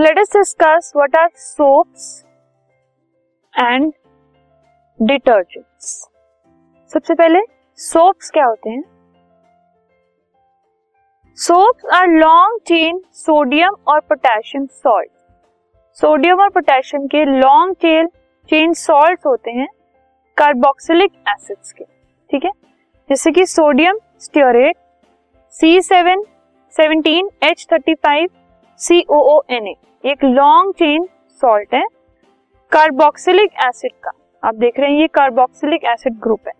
Let us discuss what are soaps and detergents. सबसे पहले soaps क्या होते हैं? Soaps are long chain sodium और पोटेशियम सॉल्ट सोडियम और पोटेशियम के लॉन्ग चेन चेन सॉल्ट होते हैं कार्बोक्सिलिक एसिड्स के, ठीक है? जैसे कि sodium stearate C seven seventeen H thirty five C O N A एक लॉन्ग चेन सॉल्ट है कार्बोक्सिलिक एसिड का। आप देख रहे हैं ये कार्बोक्सिलिक एसिड ग्रुप है।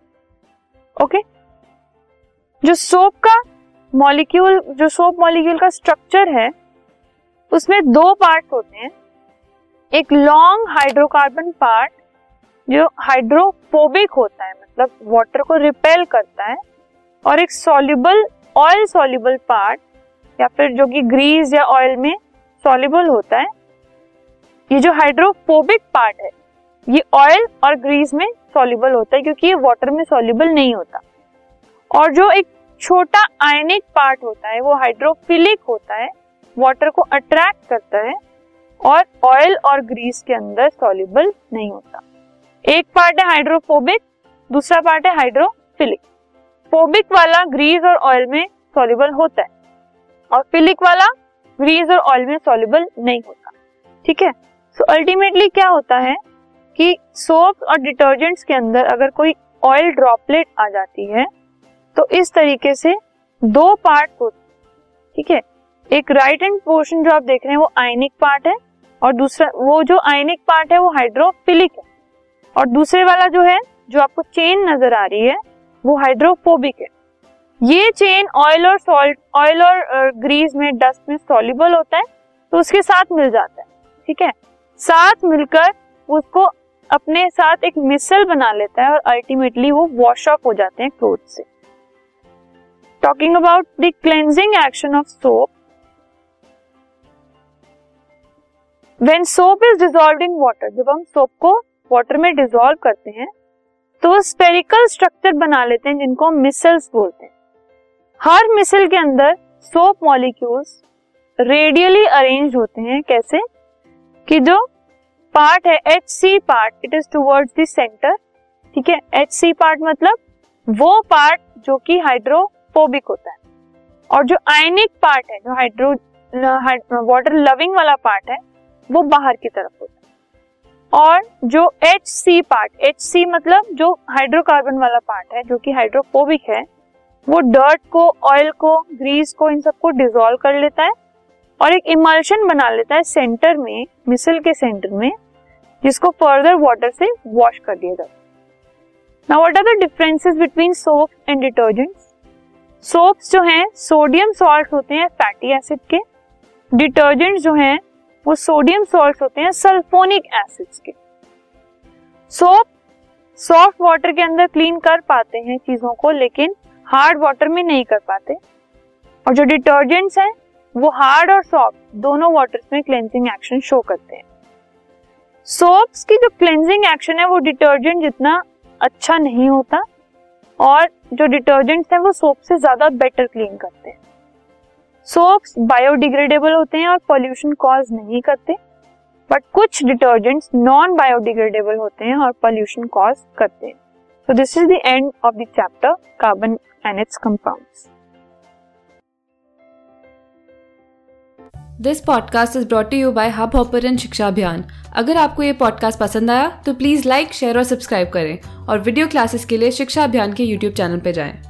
ओके जो सोप का मॉलिक्यूल जो सोप मॉलिक्यूल का स्ट्रक्चर है, उसमें दो पार्ट होते हैं। एक लॉन्ग हाइड्रोकार्बन पार्ट जो हाइड्रोफोबिक होता है मतलब वाटर को रिपेल करता है। और एक सॉल्युबल ऑयल सॉल्युबल पार्ट या फिर जो कि ग्रीस या ऑयल में सॉल्युबल होता है। ये जो हाइड्रोफोबिक पार्ट है, ये ऑयल और ग्रीस में सॉल्युबल होता है क्योंकि ये वाटर में सॉल्युबल नहीं होता। और जो एक छोटा आयनिक पार्ट होता है, वो हाइड्रोफिलिक होता है वाटर को अट्रैक्ट करता है और ऑयल और ग्रीस के अंदर सॉल्युबल नहीं होता। एक पार्ट है हाइड्रोफोबिक दूसरा पार्ट है हाइड्रोफिलिक फोबिक वाला ग्रीस और ऑयल में सॉल्युबल होता है और फिलिक वाला ग्रीस और ऑयल में सॉल्युबल नहीं होता। ठीक है? सो अल्टीमेटली क्या होता है कि सोप और डिटर्जेंट्स के अंदर अगर कोई ऑयल ड्रॉपलेट आ जाती है तो इस तरीके से दो पार्ट होते ठीक है? एक राइट हैंड पोर्शन जो आप देख रहे हैं, वो आयनिक पार्ट है और दूसरा वो जो आयनिक पार्ट है, वो हाइड्रोफिलिक है। और दूसरे वाला जो है, जो आपको चेन नज़र आ रही है, वो हाइड्रोफोबिक है। ये चेन ऑयल और सॉल्ट ऑयल और ग्रीस में डस्ट में सॉल्युबल होता है तो उसके साथ मिल जाता है, ठीक है? साथ मिलकर उसको अपने साथ एक मिसल बना लेता है और अल्टीमेटली वो वॉश ऑफ़ हो जाते हैं क्लोथ से। Talking about the cleansing action of soap when soap is dissolve in water जब हम सोप को वाटर में डिजोल्व करते हैं तो स्पेरिकल स्ट्रक्चर बना लेते हैं जिनको हम मिसल्स बोलते हैं। हर मिसल के अंदर सोप मॉलिक्यूल्स रेडियली अरेंज होते हैं। कैसे? कि जो पार्ट है H C part it is towards the centre ठीक है? एच सी पार्ट मतलब वो पार्ट जो कि हाइड्रोफोबिक होता है। और जो आयनिक पार्ट है, जो हाइड्रो वाटर लविंग वाला पार्ट है, वो बाहर की तरफ़ होता है। और जो H C part H C मतलब जो हाइड्रोकार्बन वाला पार्ट है, जो कि हाइड्रोफोबिक है वो डर्ट को ऑयल को ग्रीस को, इन सबको डिजोल्व कर लेता है और एक इमल्शन बना लेता है सेंटर में मिसल के सेंटर में, जिसको फर्दर वाटर से वॉश कर दिया जाता है। Now what are the differences between soap and detergents soaps जो हैं सोडियम सॉल्ट होते हैं फैटी एसिड के। डिटर्जेंट जो हैं, वो सोडियम सॉल्ट होते हैं सल्फोनिक एसिड्स के। सोप सॉफ्ट वाटर के अंदर क्लीन कर पाते हैं चीज़ों को, लेकिन हार्ड वाटर में नहीं कर पाते। और जो डिटर्जेंट्स हैं, वो हार्ड और सॉफ्ट दोनों वाटर्स में क्लेंजिंग एक्शन शो करते हैं। सोप्स की जो क्लेंजिंग एक्शन है, वो डिटर्जेंट जितना अच्छा नहीं होता और जो डिटर्जेंट्स हैं, वो सोप से ज़्यादा बेटर क्लीन करते हैं। सोप्स बायोडिग्रेडेबल होते हैं और पॉल्यूशन कॉज नहीं करते बट कुछ डिटर्जेंट्स नॉन बायोडिग्रेडेबल होते हैं और पॉल्यूशन कॉज करते हैं। So this is the end of the chapter carbon and its compounds this podcast is brought you by hubhopper Shiksha Abhiyan अगर आपको ये पॉडकास्ट पसंद आया तो प्लीज़ लाइक शेयर और सब्सक्राइब करें। और वीडियो क्लासेस के लिए शिक्षा अभियान के यूट्यूब चैनल पर जाएँ।